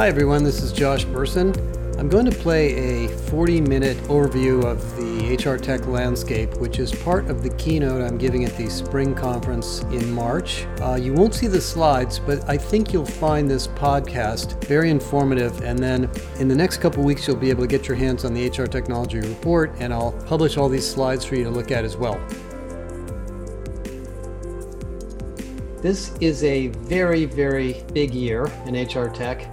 Hi, everyone. This is Josh Bersin. I'm going to play a 40 minute overview of the HR tech landscape, which is part of the keynote I'm giving at the spring conference in March. Uh, you won't see the slides, but I think you'll find this podcast very informative. And then in the next couple weeks, you'll be able to get your hands on the HR technology report, and I'll publish all these slides for you to look at as well. This is a very, very big year in HR tech.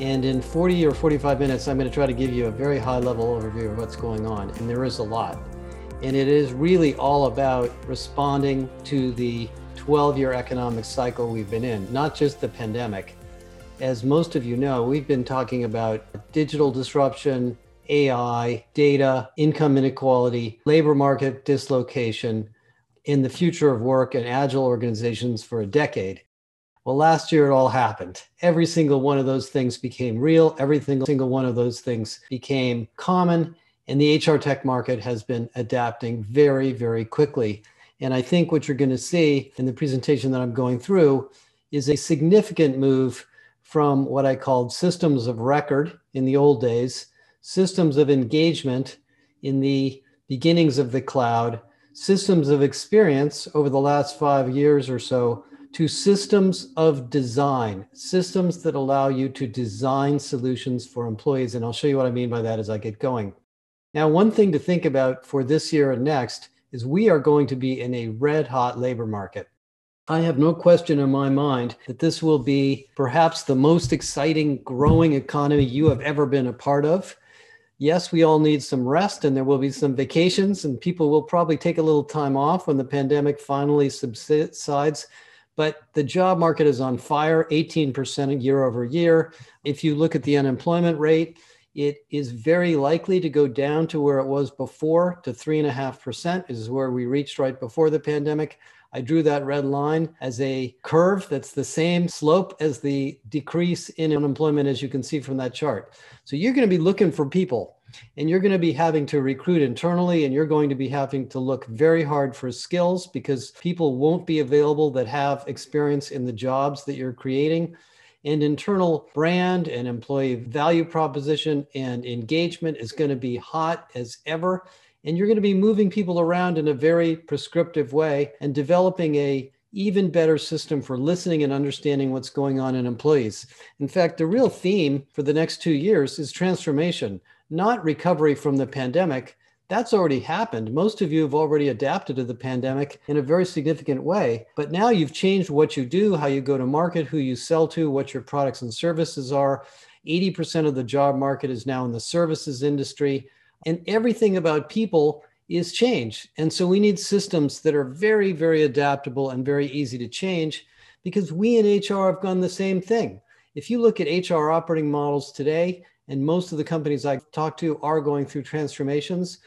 And in 40 or 45 minutes, I'm going to try to give you a very high level overview of what's going on. And there is a lot. And it is really all about responding to the 12 year economic cycle we've been in, not just the pandemic. As most of you know, we've been talking about digital disruption, AI, data, income inequality, labor market dislocation, in the future of work and agile organizations for a decade. Well, last year it all happened. Every single one of those things became real. Every single one of those things became common. And the HR tech market has been adapting very, very quickly. And I think what you're going to see in the presentation that I'm going through is a significant move from what I called systems of record in the old days, systems of engagement in the beginnings of the cloud, systems of experience over the last five years or so to systems of design, systems that allow you to design solutions for employees. And I'll show you what I mean by that as I get going. Now, one thing to think about for this year and next is we are going to be in a red hot labor market. I have no question in my mind that this will be perhaps the most exciting growing economy you have ever been a part of. Yes, we all need some rest and there will be some vacations, and people will probably take a little time off when the pandemic finally subsides but the job market is on fire 18% year over year. If you look at the unemployment rate, it is very likely to go down to where it was before to 3.5%, is where we reached right before the pandemic. I drew that red line as a curve that's the same slope as the decrease in unemployment, as you can see from that chart. So you're going to be looking for people and you're going to be having to recruit internally and you're going to be having to look very hard for skills because people won't be available that have experience in the jobs that you're creating and internal brand and employee value proposition and engagement is going to be hot as ever and you're going to be moving people around in a very prescriptive way and developing a even better system for listening and understanding what's going on in employees. In fact, the real theme for the next two years is transformation not recovery from the pandemic. That's already happened. Most of you have already adapted to the pandemic in a very significant way. But now you've changed what you do, how you go to market, who you sell to, what your products and services are. 80% of the job market is now in the services industry. And everything about people is change. And so we need systems that are very, very adaptable and very easy to change because we in HR have done the same thing. If you look at HR operating models today, and most of the companies I talk to are going through transformations.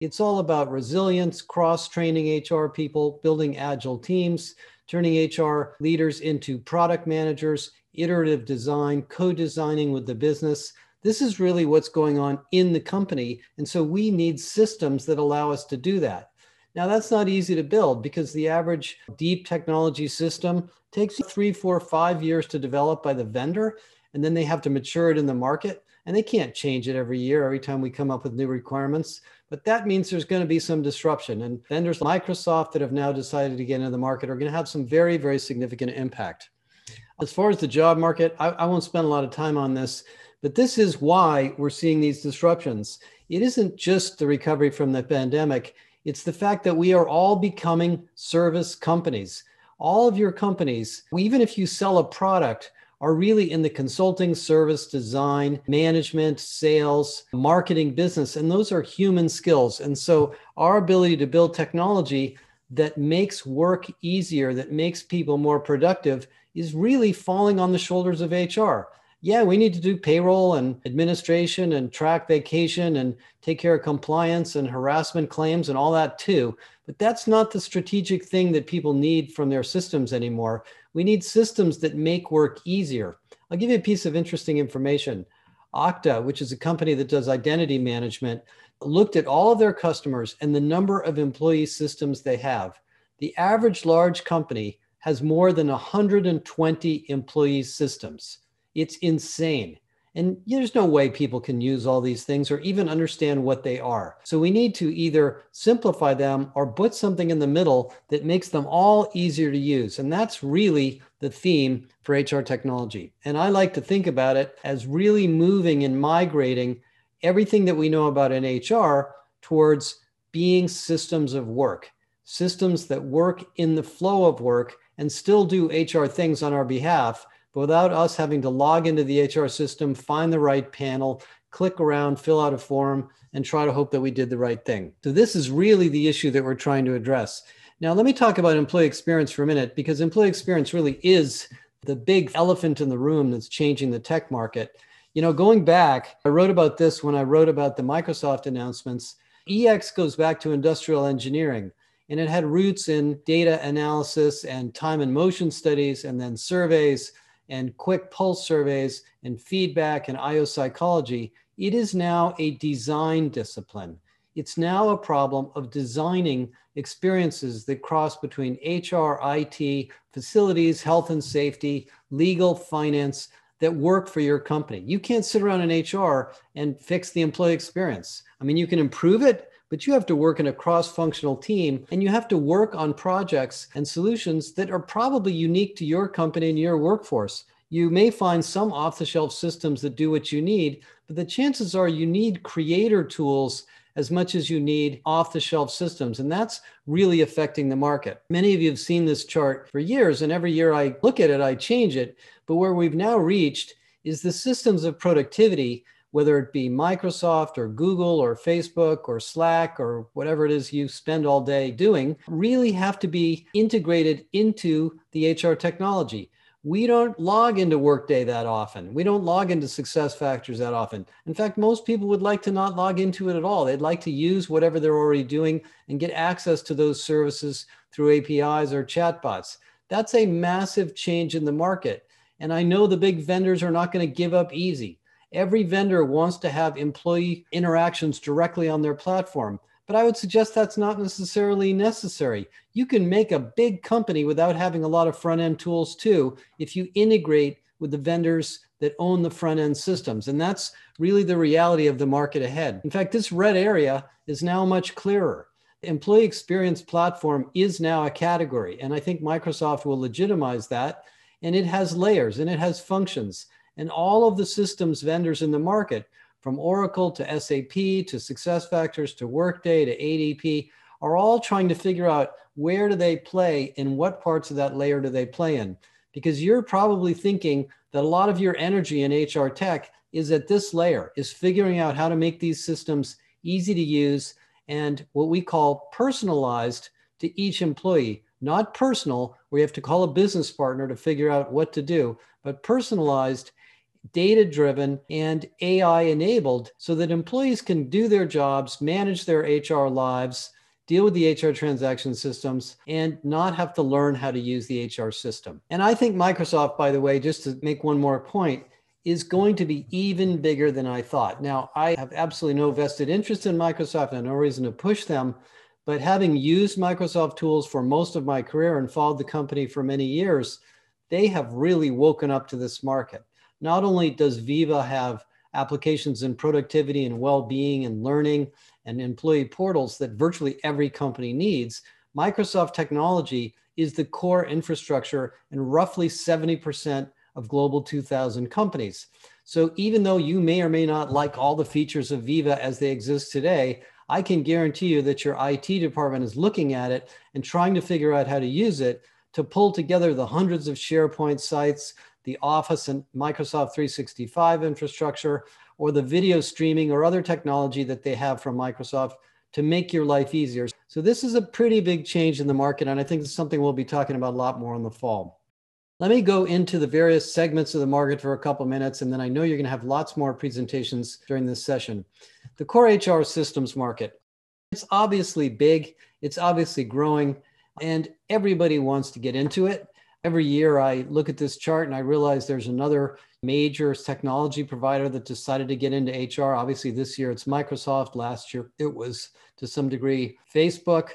It's all about resilience, cross training HR people, building agile teams, turning HR leaders into product managers, iterative design, co designing with the business. This is really what's going on in the company. And so we need systems that allow us to do that. Now, that's not easy to build because the average deep technology system takes three, four, five years to develop by the vendor, and then they have to mature it in the market and they can't change it every year, every time we come up with new requirements. But that means there's going to be some disruption. And vendors like Microsoft that have now decided to get into the market are going to have some very, very significant impact. As far as the job market, I, I won't spend a lot of time on this, but this is why we're seeing these disruptions. It isn't just the recovery from the pandemic, it's the fact that we are all becoming service companies. All of your companies, even if you sell a product, are really in the consulting, service, design, management, sales, marketing, business. And those are human skills. And so our ability to build technology that makes work easier, that makes people more productive, is really falling on the shoulders of HR. Yeah, we need to do payroll and administration and track vacation and take care of compliance and harassment claims and all that too. But that's not the strategic thing that people need from their systems anymore. We need systems that make work easier. I'll give you a piece of interesting information. Okta, which is a company that does identity management, looked at all of their customers and the number of employee systems they have. The average large company has more than 120 employee systems. It's insane. And there's no way people can use all these things or even understand what they are. So we need to either simplify them or put something in the middle that makes them all easier to use. And that's really the theme for HR technology. And I like to think about it as really moving and migrating everything that we know about in HR towards being systems of work, systems that work in the flow of work and still do HR things on our behalf without us having to log into the HR system, find the right panel, click around, fill out a form, and try to hope that we did the right thing. So, this is really the issue that we're trying to address. Now, let me talk about employee experience for a minute because employee experience really is the big elephant in the room that's changing the tech market. You know, going back, I wrote about this when I wrote about the Microsoft announcements. EX goes back to industrial engineering and it had roots in data analysis and time and motion studies and then surveys and quick pulse surveys and feedback and IO psychology, it is now a design discipline. It's now a problem of designing experiences that cross between HR, IT, facilities, health and safety, legal, finance that work for your company. You can't sit around in HR and fix the employee experience. I mean, you can improve it, but you have to work in a cross functional team and you have to work on projects and solutions that are probably unique to your company and your workforce. You may find some off the shelf systems that do what you need, but the chances are you need creator tools as much as you need off the shelf systems. And that's really affecting the market. Many of you have seen this chart for years, and every year I look at it, I change it. But where we've now reached is the systems of productivity whether it be Microsoft or Google or Facebook or Slack or whatever it is you spend all day doing, really have to be integrated into the HR technology. We don't log into Workday that often. We don't log into Success Factors that often. In fact, most people would like to not log into it at all. They'd like to use whatever they're already doing and get access to those services through APIs or chatbots. That's a massive change in the market. And I know the big vendors are not going to give up easy. Every vendor wants to have employee interactions directly on their platform, but I would suggest that's not necessarily necessary. You can make a big company without having a lot of front end tools too if you integrate with the vendors that own the front end systems. And that's really the reality of the market ahead. In fact, this red area is now much clearer. Employee experience platform is now a category. And I think Microsoft will legitimize that. And it has layers and it has functions. And all of the systems vendors in the market, from Oracle to SAP to SuccessFactors to Workday to ADP, are all trying to figure out where do they play and what parts of that layer do they play in. Because you're probably thinking that a lot of your energy in HR tech is at this layer, is figuring out how to make these systems easy to use and what we call personalized to each employee. Not personal, where you have to call a business partner to figure out what to do, but personalized data driven, and AI enabled so that employees can do their jobs, manage their HR lives, deal with the HR transaction systems, and not have to learn how to use the HR system. And I think Microsoft, by the way, just to make one more point, is going to be even bigger than I thought. Now, I have absolutely no vested interest in Microsoft and no reason to push them. But having used Microsoft tools for most of my career and followed the company for many years, they have really woken up to this market. Not only does Viva have applications in productivity and well-being and learning and employee portals that virtually every company needs, Microsoft technology is the core infrastructure in roughly 70% of global 2000 companies. So even though you may or may not like all the features of Viva as they exist today, I can guarantee you that your IT department is looking at it and trying to figure out how to use it to pull together the hundreds of SharePoint sites, the Office and Microsoft 365 infrastructure, or the video streaming or other technology that they have from Microsoft to make your life easier. So this is a pretty big change in the market, and I think it's something we'll be talking about a lot more in the fall. Let me go into the various segments of the market for a couple minutes, and then I know you're going to have lots more presentations during this session. The core HR systems market. It's obviously big, it's obviously growing, and everybody wants to get into it. Every year I look at this chart and I realize there's another major technology provider that decided to get into HR. Obviously, this year it's Microsoft. Last year it was to some degree Facebook.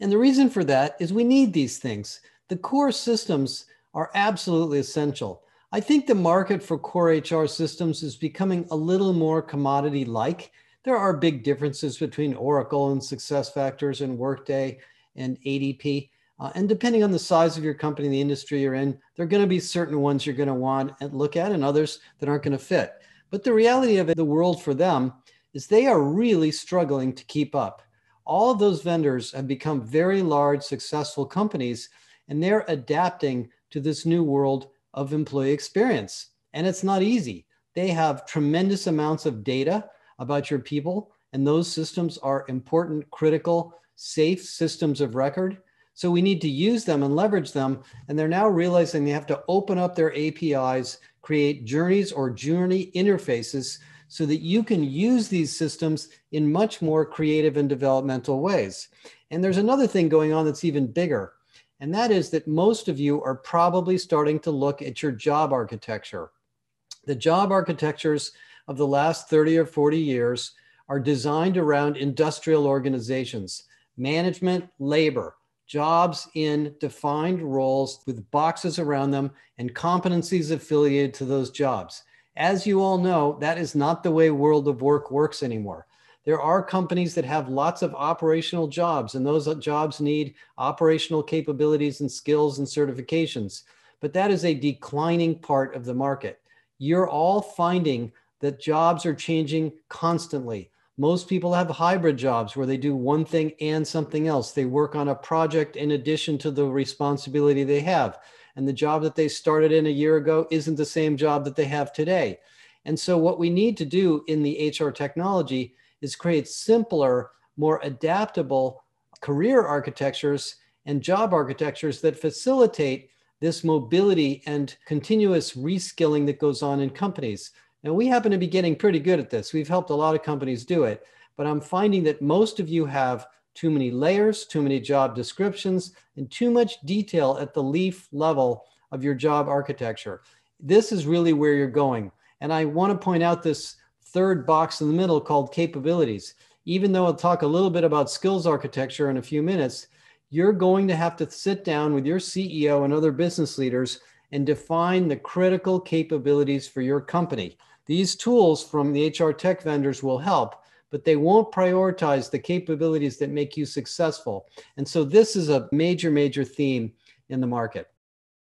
And the reason for that is we need these things. The core systems are absolutely essential. I think the market for core HR systems is becoming a little more commodity like. There are big differences between Oracle and SuccessFactors and Workday and ADP. Uh, and depending on the size of your company, the industry you're in, there are going to be certain ones you're going to want and look at and others that aren't going to fit. But the reality of the world for them is they are really struggling to keep up. All of those vendors have become very large, successful companies, and they're adapting to this new world of employee experience. And it's not easy. They have tremendous amounts of data about your people, and those systems are important, critical, safe systems of record. So we need to use them and leverage them. And they're now realizing they have to open up their APIs, create journeys or journey interfaces so that you can use these systems in much more creative and developmental ways. And there's another thing going on that's even bigger. And that is that most of you are probably starting to look at your job architecture. The job architectures of the last 30 or 40 years are designed around industrial organizations, management, labor, jobs in defined roles with boxes around them and competencies affiliated to those jobs. As you all know, that is not the way world of work works anymore. There are companies that have lots of operational jobs, and those jobs need operational capabilities and skills and certifications. But that is a declining part of the market. You're all finding that jobs are changing constantly. Most people have hybrid jobs where they do one thing and something else. They work on a project in addition to the responsibility they have. And the job that they started in a year ago isn't the same job that they have today. And so, what we need to do in the HR technology is create simpler, more adaptable career architectures and job architectures that facilitate this mobility and continuous reskilling that goes on in companies. And we happen to be getting pretty good at this. We've helped a lot of companies do it, but I'm finding that most of you have too many layers, too many job descriptions, and too much detail at the leaf level of your job architecture. This is really where you're going. And I want to point out this third box in the middle called capabilities. Even though I'll talk a little bit about skills architecture in a few minutes, you're going to have to sit down with your CEO and other business leaders and define the critical capabilities for your company. These tools from the HR tech vendors will help, but they won't prioritize the capabilities that make you successful. And so this is a major, major theme in the market.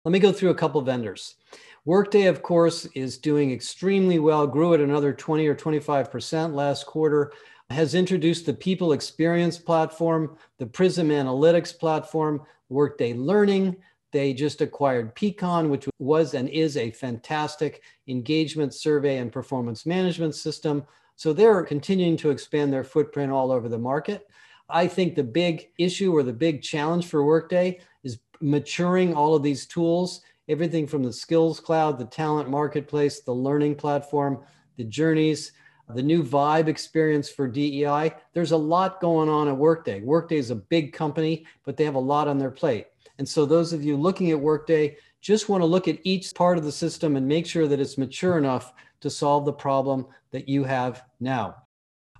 Let me go through a couple vendors. Workday, of course, is doing extremely well, grew at another 20 or 25% last quarter, has introduced the People Experience platform, the Prism Analytics platform, Workday Learning. They just acquired Peakon, which was and is a fantastic engagement survey and performance management system. So they're continuing to expand their footprint all over the market. I think the big issue or the big challenge for Workday is maturing all of these tools everything from the skills cloud, the talent marketplace, the learning platform, the journeys, the new vibe experience for DEI. There's a lot going on at Workday. Workday is a big company, but they have a lot on their plate. And so, those of you looking at Workday just want to look at each part of the system and make sure that it's mature enough to solve the problem that you have now.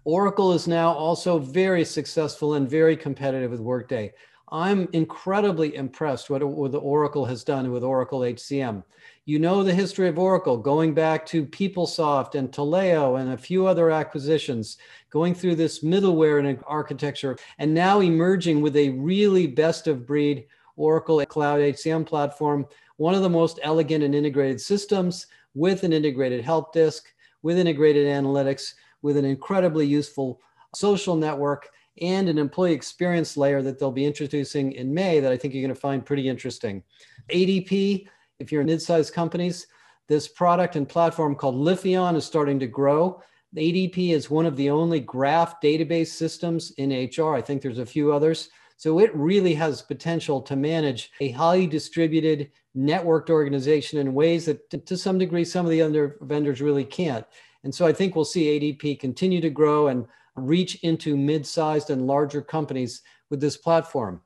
Oracle is now also very successful and very competitive with Workday. I'm incredibly impressed with what the Oracle has done with Oracle HCM. You know the history of Oracle, going back to PeopleSoft and Taleo and a few other acquisitions, going through this middleware and architecture, and now emerging with a really best of breed Oracle Cloud HCM platform, one of the most elegant and integrated systems with an integrated help desk, with integrated analytics, with an incredibly useful social network and an employee experience layer that they'll be introducing in May that I think you're going to find pretty interesting. ADP, if you're mid-sized companies, this product and platform called Lifion is starting to grow. ADP is one of the only graph database systems in HR. I think there's a few others. So it really has potential to manage a highly distributed, networked organization in ways that, to some degree, some of the other vendors really can't. And so I think we'll see ADP continue to grow and reach into mid-sized and larger companies with this platform.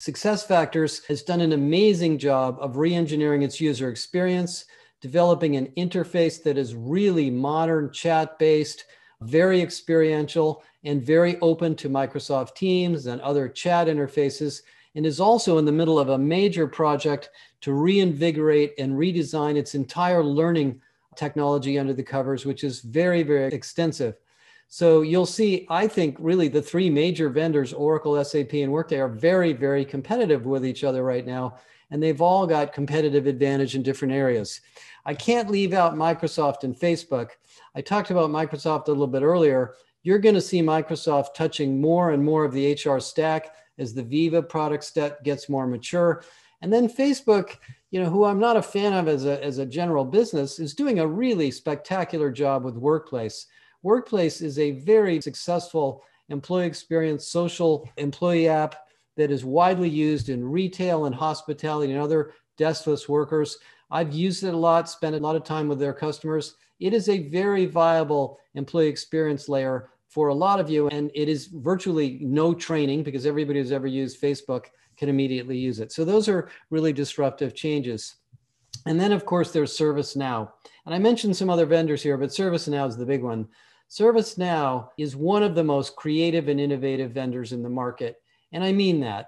SuccessFactors has done an amazing job of re-engineering its user experience, developing an interface that is really modern, chat-based, very experiential, and very open to Microsoft Teams and other chat interfaces. and is also in the middle of a major project to reinvigorate and redesign its entire learning technology under the covers, which is very, very extensive. So you'll see, I think, really the three major vendors, Oracle, SAP, and Workday, are very, very competitive with each other right now. And they've all got competitive advantage in different areas. I can't leave out Microsoft and Facebook. I talked about Microsoft a little bit earlier. You're going to see Microsoft touching more and more of the HR stack as the Viva product set gets more mature. And then Facebook, you know, who I'm not a fan of as a, as a general business, is doing a really spectacular job with Workplace. Workplace is a very successful employee experience social employee app that is widely used in retail and hospitality and other deskless workers. I've used it a lot, spent a lot of time with their customers. It is a very viable employee experience layer for a lot of you, and it is virtually no training because everybody who's ever used Facebook can immediately use it. So those are really disruptive changes. And then, of course, there's ServiceNow. And I mentioned some other vendors here, but ServiceNow is the big one. ServiceNow is one of the most creative and innovative vendors in the market. And I mean that.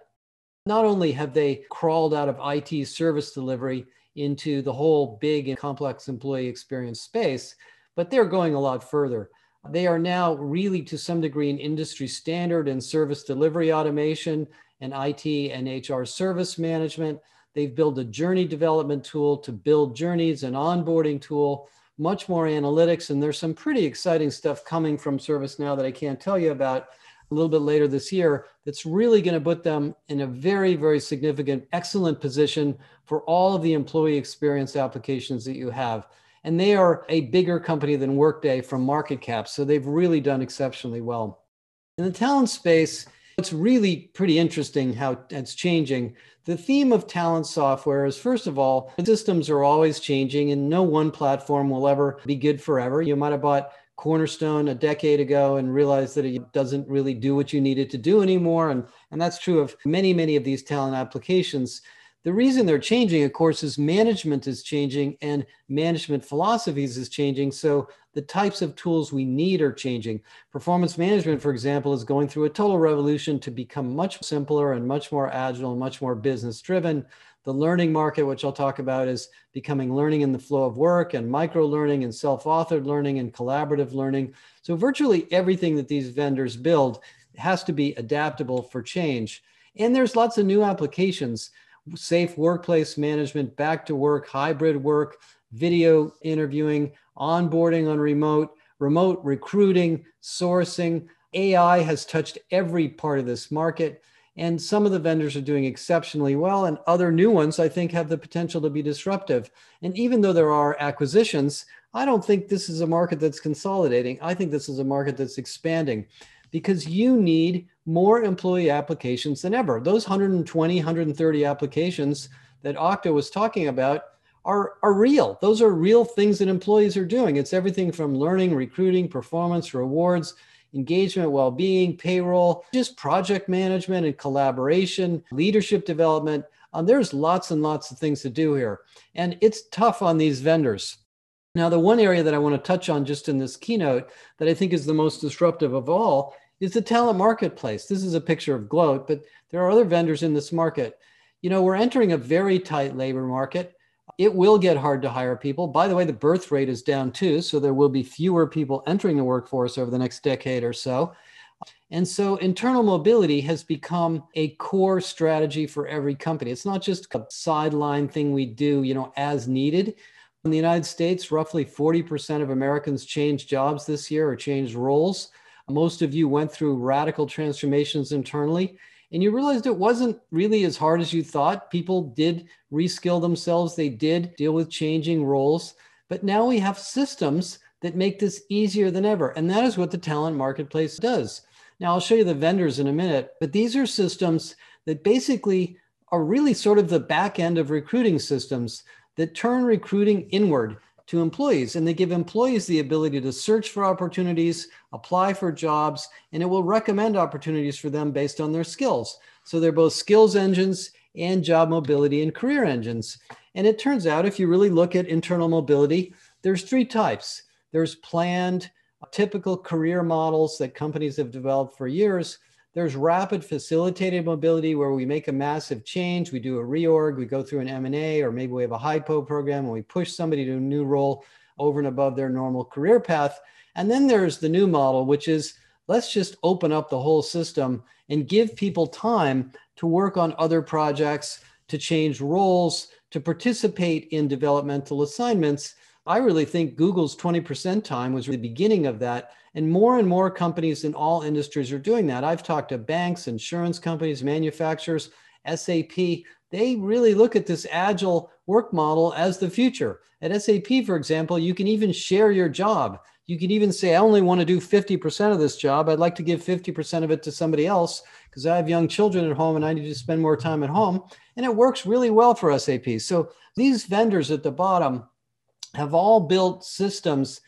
Not only have they crawled out of IT service delivery into the whole big and complex employee experience space, but they're going a lot further. They are now really, to some degree, an industry standard in service delivery automation and IT and HR service management. They've built a journey development tool to build journeys, an onboarding tool, much more analytics. And there's some pretty exciting stuff coming from ServiceNow that I can't tell you about a little bit later this year that's really going to put them in a very, very significant, excellent position for all of the employee experience applications that you have. And they are a bigger company than Workday from market cap. So they've really done exceptionally well. In the talent space, it's really pretty interesting how it's changing. The theme of talent software is first of all, systems are always changing and no one platform will ever be good forever. You might have bought Cornerstone a decade ago and realized that it doesn't really do what you need it to do anymore. And, and that's true of many, many of these talent applications. The reason they're changing, of course, is management is changing and management philosophies is changing. So the types of tools we need are changing. Performance management, for example, is going through a total revolution to become much simpler and much more agile and much more business driven. The learning market, which I'll talk about, is becoming learning in the flow of work and micro learning and self authored learning and collaborative learning. So, virtually everything that these vendors build has to be adaptable for change. And there's lots of new applications safe workplace management, back to work, hybrid work, video interviewing, onboarding on remote, remote recruiting, sourcing. AI has touched every part of this market. And some of the vendors are doing exceptionally well, and other new ones I think have the potential to be disruptive. And even though there are acquisitions, I don't think this is a market that's consolidating. I think this is a market that's expanding because you need more employee applications than ever. Those 120, 130 applications that Okta was talking about are, are real. Those are real things that employees are doing. It's everything from learning, recruiting, performance, rewards, engagement, well being, payroll, just project management and collaboration, leadership development. Um, there's lots and lots of things to do here. And it's tough on these vendors. Now, the one area that I want to touch on just in this keynote that I think is the most disruptive of all is the talent marketplace. This is a picture of Gloat, but there are other vendors in this market. You know, we're entering a very tight labor market. It will get hard to hire people. By the way, the birth rate is down too, so there will be fewer people entering the workforce over the next decade or so. And so internal mobility has become a core strategy for every company. It's not just a sideline thing we do, you know, as needed. In the United States, roughly 40% of Americans changed jobs this year or changed roles. Most of you went through radical transformations internally, and you realized it wasn't really as hard as you thought. People did reskill themselves, they did deal with changing roles. But now we have systems that make this easier than ever. And that is what the talent marketplace does. Now, I'll show you the vendors in a minute, but these are systems that basically are really sort of the back end of recruiting systems that turn recruiting inward to employees. And they give employees the ability to search for opportunities, apply for jobs, and it will recommend opportunities for them based on their skills. So they're both skills engines and job mobility and career engines. And it turns out, if you really look at internal mobility, there's three types. There's planned, typical career models that companies have developed for years. There's rapid facilitated mobility where we make a massive change, we do a reorg, we go through an M&A, or maybe we have a HiPo program and we push somebody to a new role over and above their normal career path. And then there's the new model, which is let's just open up the whole system and give people time to work on other projects, to change roles, to participate in developmental assignments. I really think Google's 20% time was the beginning of that. And more and more companies in all industries are doing that. I've talked to banks, insurance companies, manufacturers, SAP. They really look at this agile work model as the future. At SAP, for example, you can even share your job. You can even say, I only want to do 50% of this job. I'd like to give 50% of it to somebody else because I have young children at home and I need to spend more time at home. And it works really well for SAP. So these vendors at the bottom have all built systems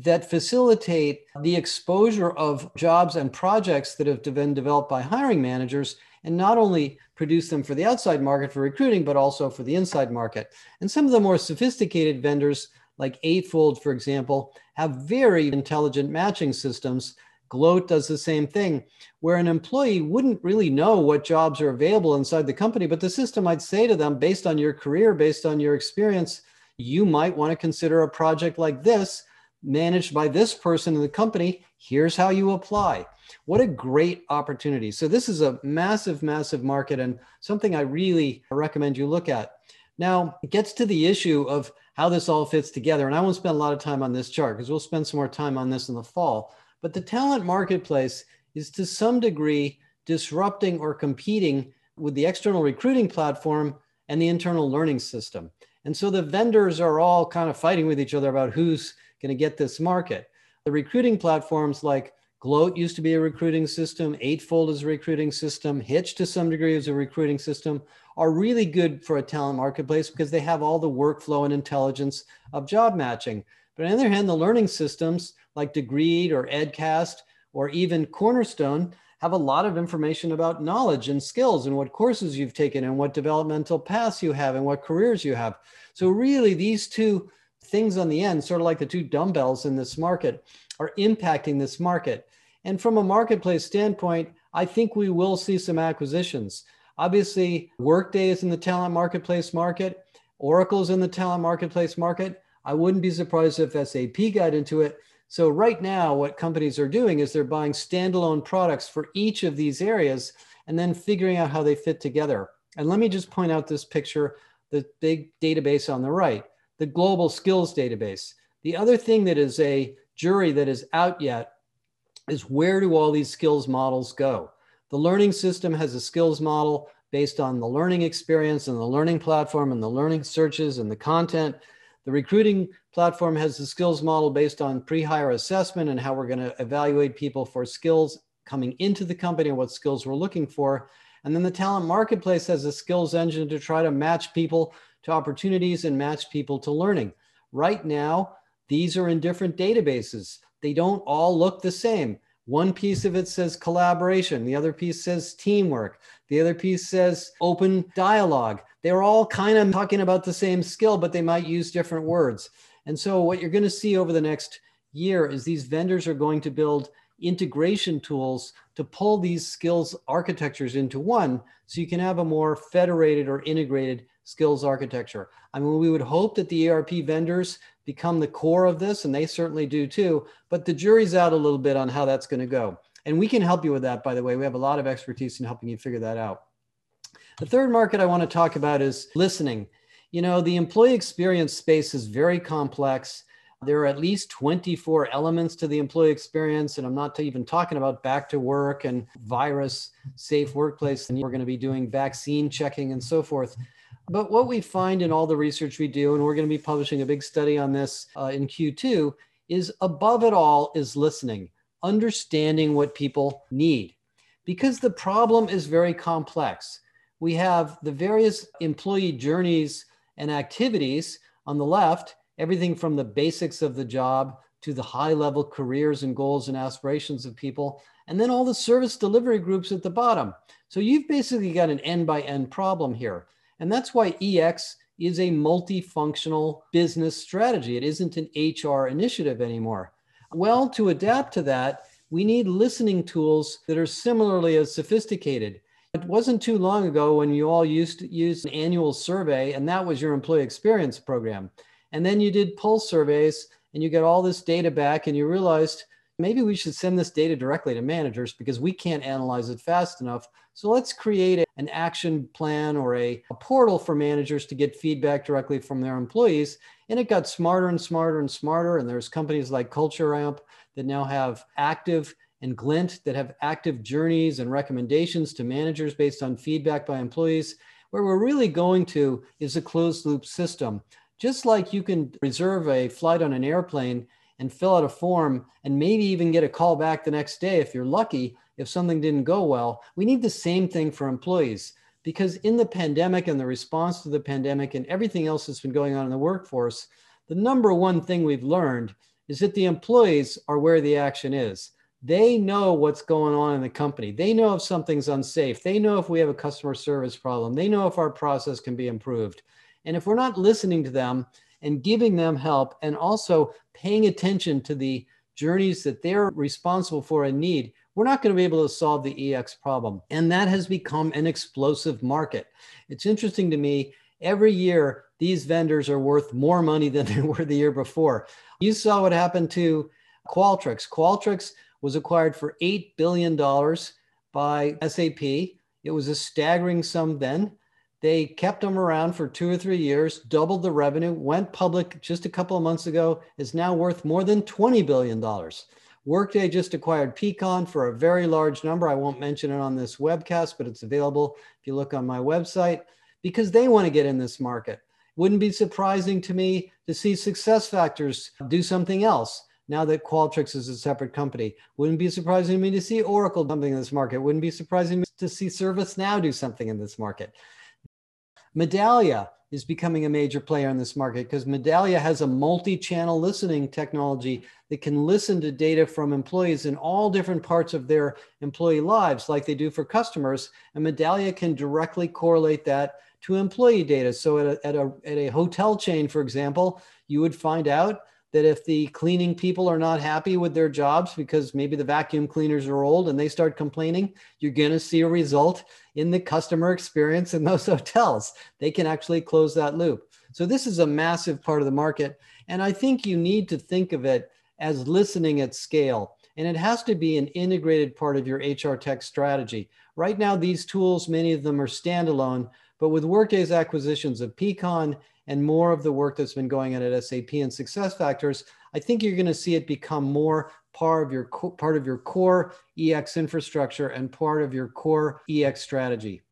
that facilitate the exposure of jobs and projects that have been developed by hiring managers and not only produce them for the outside market for recruiting, but also for the inside market. And some of the more sophisticated vendors, like Eightfold, for example, have very intelligent matching systems. Gloat does the same thing, where an employee wouldn't really know what jobs are available inside the company, but the system might say to them, based on your career, based on your experience, you might want to consider a project like this managed by this person in the company. Here's how you apply. What a great opportunity. So, this is a massive, massive market and something I really recommend you look at. Now, it gets to the issue of how this all fits together. And I won't spend a lot of time on this chart because we'll spend some more time on this in the fall. But the talent marketplace is to some degree disrupting or competing with the external recruiting platform and the internal learning system. And so the vendors are all kind of fighting with each other about who's going to get this market. The recruiting platforms like Gloat used to be a recruiting system, Eightfold is a recruiting system, Hitch to some degree is a recruiting system, are really good for a talent marketplace because they have all the workflow and intelligence of job matching. But on the other hand, the learning systems like Degreed or Edcast or even Cornerstone have a lot of information about knowledge and skills and what courses you've taken and what developmental paths you have and what careers you have. So really these two things on the end, sort of like the two dumbbells in this market, are impacting this market. And from a marketplace standpoint, I think we will see some acquisitions. Obviously, Workday is in the talent marketplace market, Oracle's in the talent marketplace market. I wouldn't be surprised if SAP got into it. So, right now, what companies are doing is they're buying standalone products for each of these areas and then figuring out how they fit together. And let me just point out this picture the big database on the right the global skills database. The other thing that is a jury that is out yet is where do all these skills models go? The learning system has a skills model based on the learning experience and the learning platform and the learning searches and the content. The recruiting platform has the skills model based on pre-hire assessment and how we're going to evaluate people for skills coming into the company and what skills we're looking for. And then the talent marketplace has a skills engine to try to match people to opportunities and match people to learning. Right now, these are in different databases. They don't all look the same. One piece of it says collaboration, the other piece says teamwork, the other piece says open dialogue. They're all kind of talking about the same skill, but they might use different words. And so, what you're going to see over the next year is these vendors are going to build integration tools to pull these skills architectures into one so you can have a more federated or integrated skills architecture. I mean, we would hope that the ERP vendors become the core of this, and they certainly do too, but the jury's out a little bit on how that's going to go. And we can help you with that, by the way. We have a lot of expertise in helping you figure that out. The third market I want to talk about is listening. You know, the employee experience space is very complex. There are at least 24 elements to the employee experience, and I'm not even talking about back to work and virus safe workplace. And we're going to be doing vaccine checking and so forth. But what we find in all the research we do, and we're going to be publishing a big study on this uh, in Q2, is above it all is listening, understanding what people need. Because the problem is very complex. We have the various employee journeys and activities on the left, everything from the basics of the job to the high level careers and goals and aspirations of people, and then all the service delivery groups at the bottom. So you've basically got an end by end problem here. And that's why EX is a multifunctional business strategy. It isn't an HR initiative anymore. Well, to adapt to that, we need listening tools that are similarly as sophisticated. It wasn't too long ago when you all used to use an annual survey, and that was your employee experience program. And then you did pulse surveys and you get all this data back, and you realized maybe we should send this data directly to managers because we can't analyze it fast enough. So let's create an action plan or a, a, portal for managers to get feedback directly from their employees. And it got smarter and smarter and smarter. And there's companies like Culture Amp that now have active and Glint that have active journeys and recommendations to managers based on feedback by employees. Where we're really going to is a closed loop system. Just like you can reserve a flight on an airplane and fill out a form and maybe even get a call back the next day if you're lucky if something didn't go well. We need the same thing for employees because in the pandemic and the response to the pandemic and everything else that's been going on in the workforce, the number one thing we've learned is that the employees are where the action is. They know what's going on in the company. They know if something's unsafe. They know if we have a customer service problem. They know if our process can be improved. And if we're not listening to them and giving them help and also paying attention to the journeys that they're responsible for and need, we're not going to be able to solve the EX problem. And that has become an explosive market. It's interesting to me, every year, these vendors are worth more money than they were the year before. You saw what happened to Qualtrics. Qualtrics was acquired for $8 billion by SAP. It was a staggering sum then. They kept them around for two or three years, doubled the revenue, went public just a couple of months ago, is now worth more than $20 billion. Workday just acquired Peakon for a very large number. I won't mention it on this webcast, but it's available if you look on my website because they want to get in this market. Wouldn't be surprising to me to see SuccessFactors do something else now that Qualtrics is a separate company. Wouldn't be surprising to me to see Oracle something in this market. Wouldn't be surprising to see ServiceNow do something in this market. Medallia is becoming a major player in this market because Medallia has a multi-channel listening technology that can listen to data from employees in all different parts of their employee lives like they do for customers and Medallia can directly correlate that to employee data. So at a, at a, at a hotel chain for example you would find out that if the cleaning people are not happy with their jobs because maybe the vacuum cleaners are old and they start complaining, you're going to see a result in the customer experience in those hotels. They can actually close that loop. So, this is a massive part of the market. And I think you need to think of it as listening at scale. And it has to be an integrated part of your HR tech strategy. Right now, these tools, many of them are standalone, but with Workday's acquisitions of Peakon and more of the work that's been going on at SAP and SuccessFactors, I think you're going to see it become more part of your part of your core EX infrastructure and part of your core EX strategy.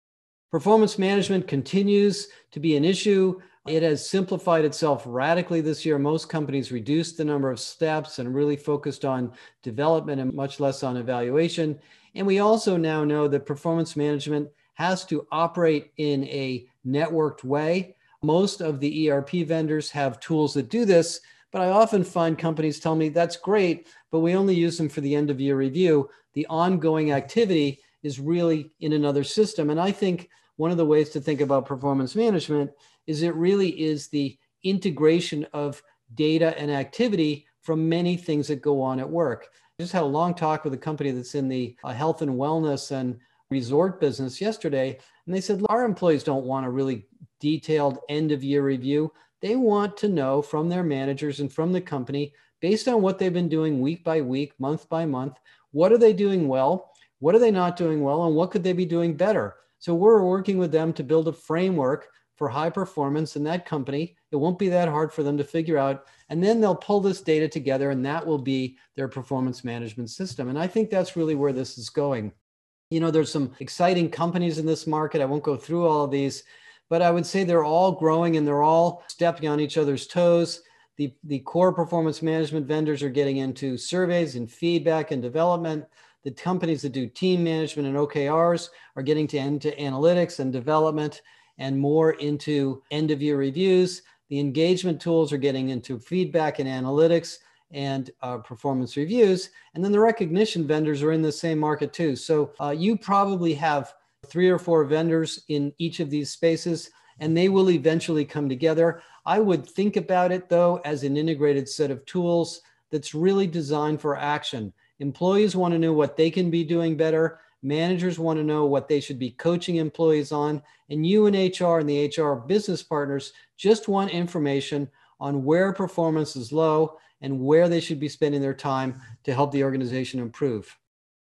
Performance management continues to be an issue. It has simplified itself radically this year. Most companies reduced the number of steps and really focused on development and much less on evaluation. And we also now know that performance management has to operate in a networked way. Most of the ERP vendors have tools that do this, but I often find companies tell me that's great, but we only use them for the end of year review. The ongoing activity is really in another system. And I think one of the ways to think about performance management is it really is the integration of data and activity from many things that go on at work. I just had a long talk with a company that's in the uh, health and wellness and resort business yesterday, and they said our employees don't want to really detailed end of year review. They want to know from their managers and from the company, based on what they've been doing week by week, month by month, what are they doing well? What are they not doing well? And what could they be doing better? So we're working with them to build a framework for high performance in that company. It won't be that hard for them to figure out. And then they'll pull this data together, and that will be their performance management system. And I think that's really where this is going. You know, there's some exciting companies in this market. I won't go through all of these, but I would say they're all growing and they're all stepping on each other's toes. The, the core performance management vendors are getting into surveys and feedback and development. The companies that do team management and OKRs are getting to into analytics and development and more into end of year reviews. The engagement tools are getting into feedback and analytics and uh, performance reviews. And then the recognition vendors are in the same market too. So uh, you probably have three or four vendors in each of these spaces, and they will eventually come together. I would think about it though as an integrated set of tools that's really designed for action. Employees want to know what they can be doing better. Managers want to know what they should be coaching employees on. And you and HR and the HR business partners just want information on where performance is low and where they should be spending their time to help the organization improve.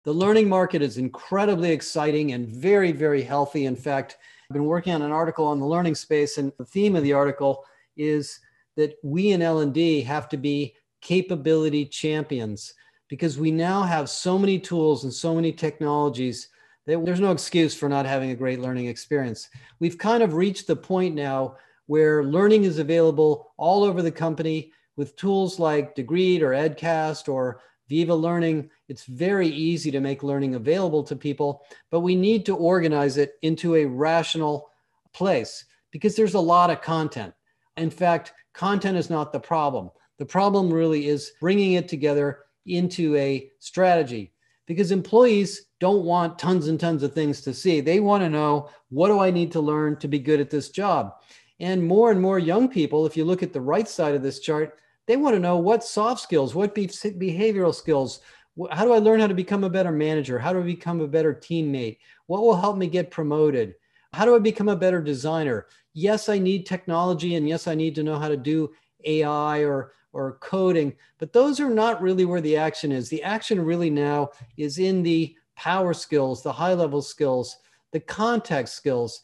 The learning market is incredibly exciting and very, very healthy. In fact, I've been working on an article on the learning space, and the theme of the article is that we in L&D have to be capability champions because we now have so many tools and so many technologies that there's no excuse for not having a great learning experience. We've kind of reached the point now where learning is available all over the company with tools like Degreed or Edcast or Viva Learning. It's very easy to make learning available to people, but we need to organize it into a rational place because there's a lot of content. In fact, content is not the problem. The problem really is bringing it together into a strategy because employees don't want tons and tons of things to see. They want to know what do I need to learn to be good at this job? And more and more young people, if you look at the right side of this chart, they want to know what soft skills, what behavioral skills, how do I learn how to become a better manager? How do I become a better teammate? What will help me get promoted? How do I become a better designer? Yes, I need technology and yes, I need to know how to do AI or or coding, but those are not really where the action is. The action really now is in the power skills, the high level skills, the context skills.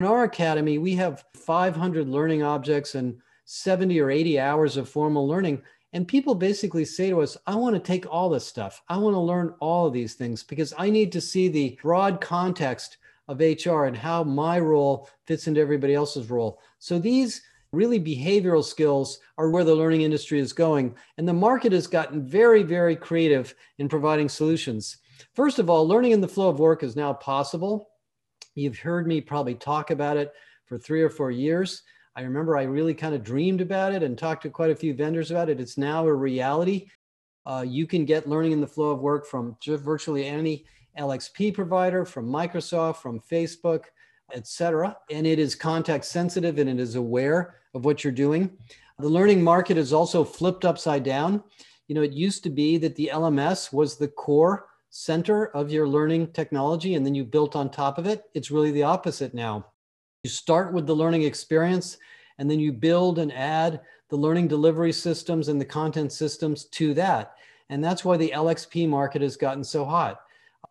In our academy, we have 500 learning objects and 70 or 80 hours of formal learning. And people basically say to us, I want to take all this stuff. I want to learn all of these things because I need to see the broad context of HR and how my role fits into everybody else's role. So these really behavioral skills are where the learning industry is going. And the market has gotten very, very creative in providing solutions. First of all, learning in the flow of work is now possible. You've heard me probably talk about it for three or four years. I remember I really kind of dreamed about it and talked to quite a few vendors about it. It's now a reality. Uh, you can get learning in the flow of work from virtually any LXP provider, from Microsoft, from Facebook, etc. And it is context sensitive and it is aware of what you're doing. The learning market is also flipped upside down. You know, it used to be that the LMS was the core center of your learning technology and then you built on top of it. It's really the opposite now. You start with the learning experience and then you build and add the learning delivery systems and the content systems to that. And that's why the LXP market has gotten so hot.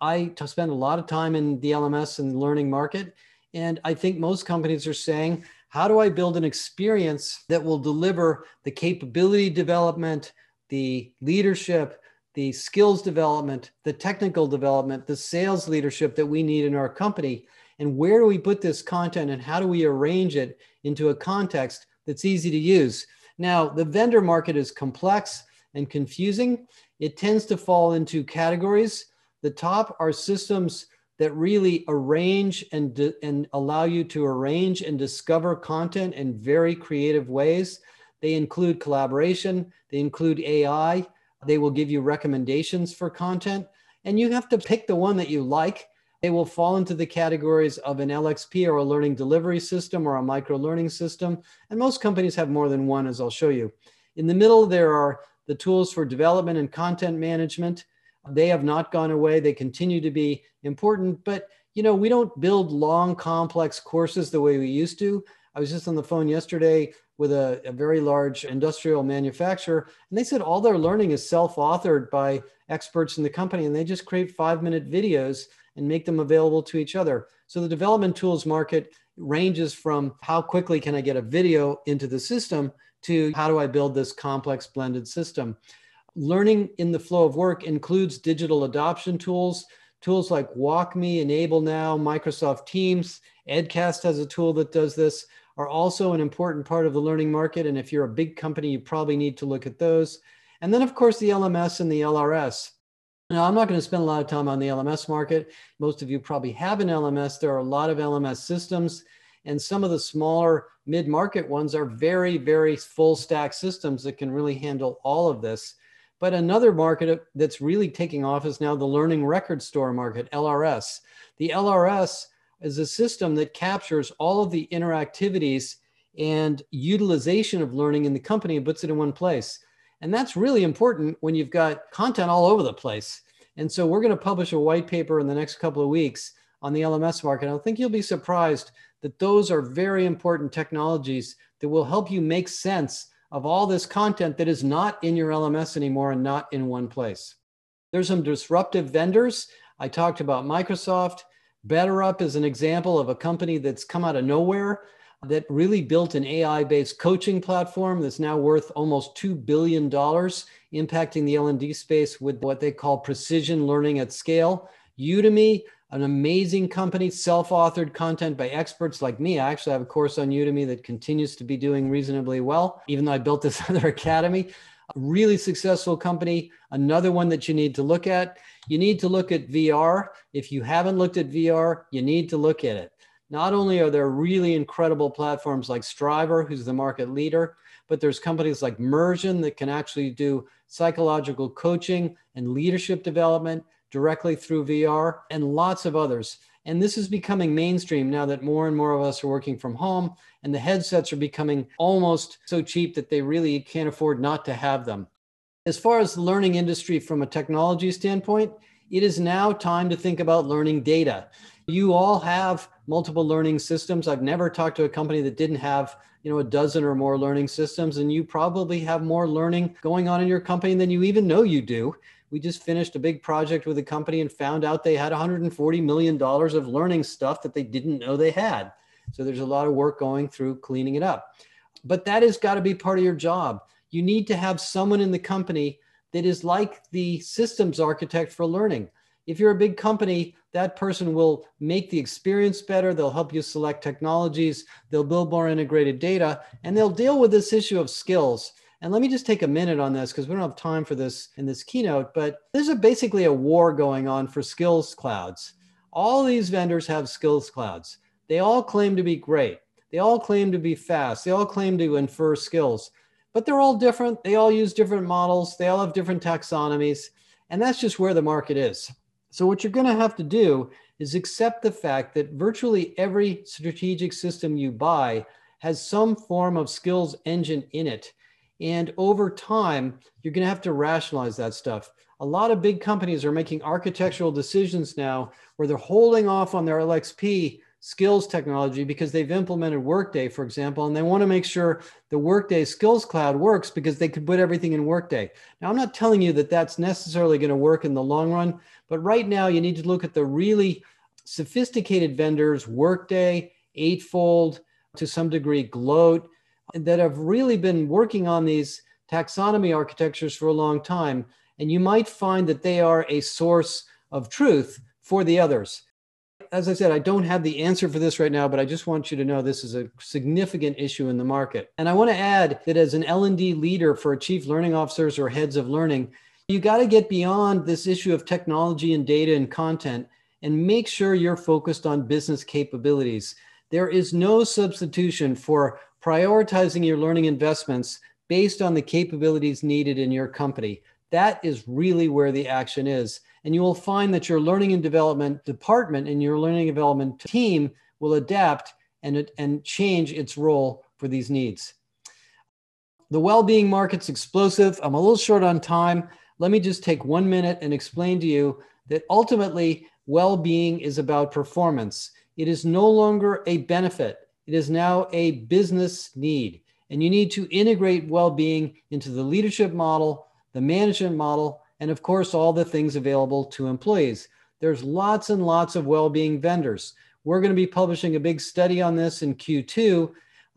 I spend a lot of time in the LMS and learning market. And I think most companies are saying, how do I build an experience that will deliver the capability development, the leadership, the skills development, the technical development, the sales leadership that we need in our company? And where do we put this content and how do we arrange it into a context that's easy to use? Now, the vendor market is complex and confusing. It tends to fall into categories. The top are systems that really arrange and, and allow you to arrange and discover content in very creative ways. They include collaboration, they include AI, they will give you recommendations for content, and you have to pick the one that you like. They will fall into the categories of an LXP or a learning delivery system or a micro learning system. And most companies have more than one, as I'll show you. In the middle, there are the tools for development and content management. They have not gone away. They continue to be important, but you know, we don't build long, complex courses the way we used to. I was just on the phone yesterday with a, a very large industrial manufacturer, and they said all their learning is self-authored by experts in the company, and they just create five-minute videos and make them available to each other. So the development tools market ranges from how quickly can I get a video into the system to how do I build this complex blended system. Learning in the flow of work includes digital adoption tools, tools like WalkMe, Enable Now, Microsoft Teams, Edcast has a tool that does this, are also an important part of the learning market. And if you're a big company, you probably need to look at those. And then, of course, the LMS and the LRS. Now, I'm not going to spend a lot of time on the LMS market. Most of you probably have an LMS. There are a lot of LMS systems, and some of the smaller mid market ones are very, very full stack systems that can really handle all of this. But another market that's really taking off is now the learning record store market, LRS. The LRS is a system that captures all of the interactivities and utilization of learning in the company and puts it in one place. And that's really important when you've got content all over the place. And so we're going to publish a white paper in the next couple of weeks on the LMS market. I think you'll be surprised that those are very important technologies that will help you make sense of all this content that is not in your LMS anymore and not in one place. There's some disruptive vendors. I talked about Microsoft. BetterUp is an example of a company that's come out of nowhere that really built an AI based coaching platform that's now worth almost $2 billion, impacting the L&D space with what they call precision learning at scale. Udemy, an amazing company, self authored content by experts like me. I actually have a course on Udemy that continues to be doing reasonably well, even though I built this other academy. A really successful company. Another one that you need to look at. You need to look at VR. If you haven't looked at VR, you need to look at it. Not only are there really incredible platforms like Strivr, who's the market leader, but there's companies like Mursion that can actually do psychological coaching and leadership development directly through VR, and lots of others. And this is becoming mainstream now that more and more of us are working from home, and the headsets are becoming almost so cheap that they really can't afford not to have them. As far as the learning industry from a technology standpoint, it is now time to think about learning data. You all have multiple learning systems. I've never talked to a company that didn't have, you know, a dozen or more learning systems and you probably have more learning going on in your company than you even know you do. We just finished a big project with a company and found out they had $140 million of learning stuff that they didn't know they had. So there's a lot of work going through cleaning it up. But that has got to be part of your job. You need to have someone in the company that is like the systems architect for learning. If you're a big company, that person will make the experience better. They'll help you select technologies. They'll build more integrated data and they'll deal with this issue of skills. And let me just take a minute on this because we don't have time for this in this keynote, but there's a basically a war going on for skills clouds. All these vendors have skills clouds. They all claim to be great. They all claim to be fast. They all claim to infer skills, but they're all different. They all use different models. They all have different taxonomies. And that's just where the market is. So, what you're going to have to do is accept the fact that virtually every strategic system you buy has some form of skills engine in it. And over time, you're going to have to rationalize that stuff. A lot of big companies are making architectural decisions now where they're holding off on their LXP skills technology because they've implemented Workday, for example, and they want to make sure the Workday Skills Cloud works because they could put everything in Workday. Now, I'm not telling you that that's necessarily going to work in the long run, but right now you need to look at the really sophisticated vendors, Workday, Eightfold, to some degree, Gloat, that have really been working on these taxonomy architectures for a long time. And you might find that they are a source of truth for the others as I said, I don't have the answer for this right now, but I just want you to know this is a significant issue in the market. And I want to add that as an L&D leader for chief learning officers or heads of learning, you got to get beyond this issue of technology and data and content and make sure you're focused on business capabilities. There is no substitution for prioritizing your learning investments based on the capabilities needed in your company. That is really where the action is. And you will find that your learning and development department and your learning and development team will adapt and, and change its role for these needs. The well being market's explosive. I'm a little short on time. Let me just take one minute and explain to you that ultimately, well being is about performance. It is no longer a benefit, it is now a business need. And you need to integrate well being into the leadership model, the management model, and of course, all the things available to employees. There's lots and lots of well-being vendors. We're going to be publishing a big study on this in Q2.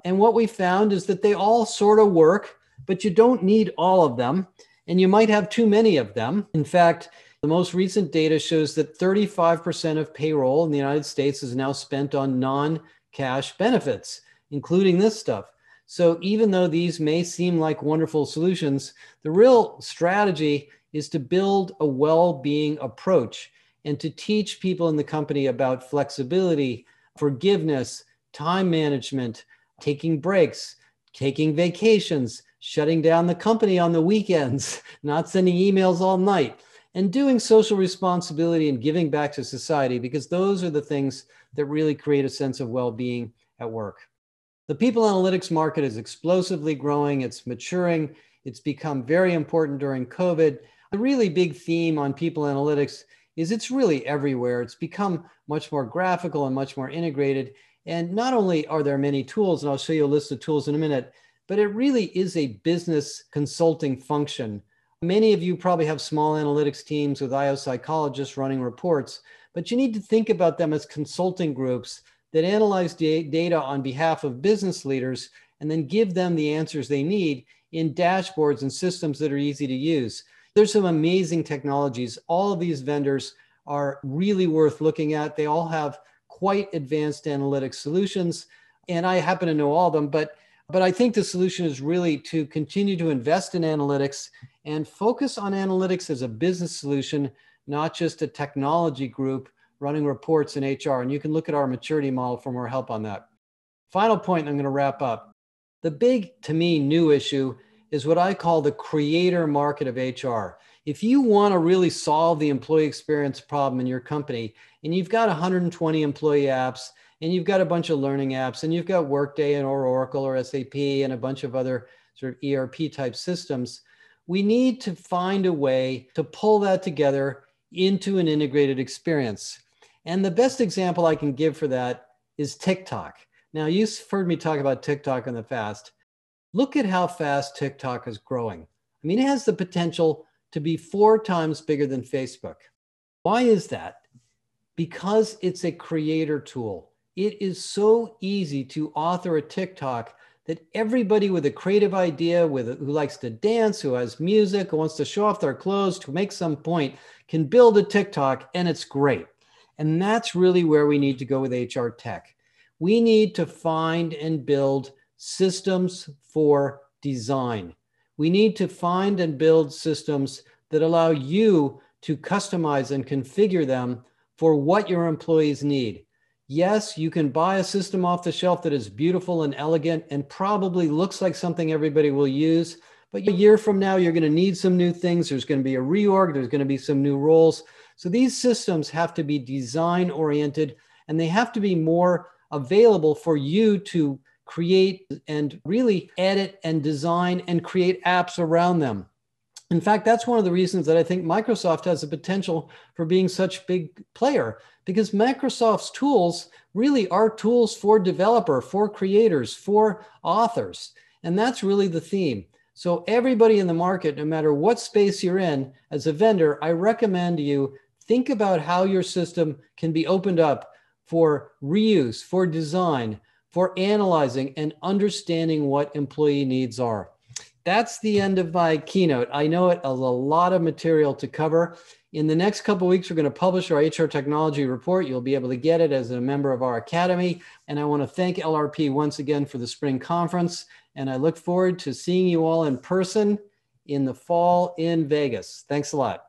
And what we found is that they all sort of work, but you don't need all of them. And you might have too many of them. In fact, the most recent data shows that 35% of payroll in the United States is now spent on non cash benefits, including this stuff. So even though these may seem like wonderful solutions, the real strategy is to build a well-being approach and to teach people in the company about flexibility, forgiveness, time management, taking breaks, taking vacations, shutting down the company on the weekends, not sending emails all night, and doing social responsibility and giving back to society, because those are the things that really create a sense of well being at work. The people analytics market is explosively growing, it's maturing, It's become very important during COVID. The really big theme on people analytics is it's really everywhere. It's become much more graphical and much more integrated. And not only are there many tools, and I'll show you a list of tools in a minute, but it really is a business consulting function. Many of you probably have small analytics teams with IO psychologists running reports, but you need to think about them as consulting groups that analyze da- data on behalf of business leaders and then give them the answers they need in dashboards and systems that are easy to use. There's some amazing technologies. All of these vendors are really worth looking at. They all have quite advanced analytics solutions. And I happen to know all of them, but but I think the solution is really to continue to invest in analytics and focus on analytics as a business solution, not just a technology group running reports in HR. And you can look at our maturity model for more help on that. Final point, I'm going to wrap up. The big, to me, new issue is what I call the creator market of HR. If you want to really solve the employee experience problem in your company, and you've got 120 employee apps, and you've got a bunch of learning apps, and you've got Workday and or Oracle or SAP and a bunch of other sort of ERP type systems, we need to find a way to pull that together into an integrated experience. And the best example I can give for that is TikTok. Now, you've heard me talk about TikTok in the past. Look at how fast TikTok is growing. I mean, it has the potential to be four times bigger than Facebook. Why is that? Because it's a creator tool. It is so easy to author a TikTok that everybody with a creative idea, with who likes to dance, who has music, who wants to show off their clothes, to make some point, can build a TikTok, and it's great. And that's really where we need to go with HR tech. We need to find and build systems for design. We need to find and build systems that allow you to customize and configure them for what your employees need. Yes, you can buy a system off the shelf that is beautiful and elegant and probably looks like something everybody will use. But a year from now, you're going to need some new things. There's going to be a reorg, there's going to be some new roles. So these systems have to be design oriented and they have to be more available for you to create and really edit and design and create apps around them. In fact, that's one of the reasons that I think Microsoft has the potential for being such a big player because Microsoft's tools really are tools for developer, for creators, for authors. And that's really the theme. So everybody in the market, no matter what space you're in as a vendor, I recommend you think about how your system can be opened up for reuse, for design, for analyzing and understanding what employee needs are. That's the end of my keynote. I know it a lot of material to cover. In the next couple weeks, we're going to publish our HR technology report. You'll be able to get it as a member of our academy. And I want to thank LRP once again for the spring conference. And I look forward to seeing you all in person in the fall in Vegas. Thanks a lot.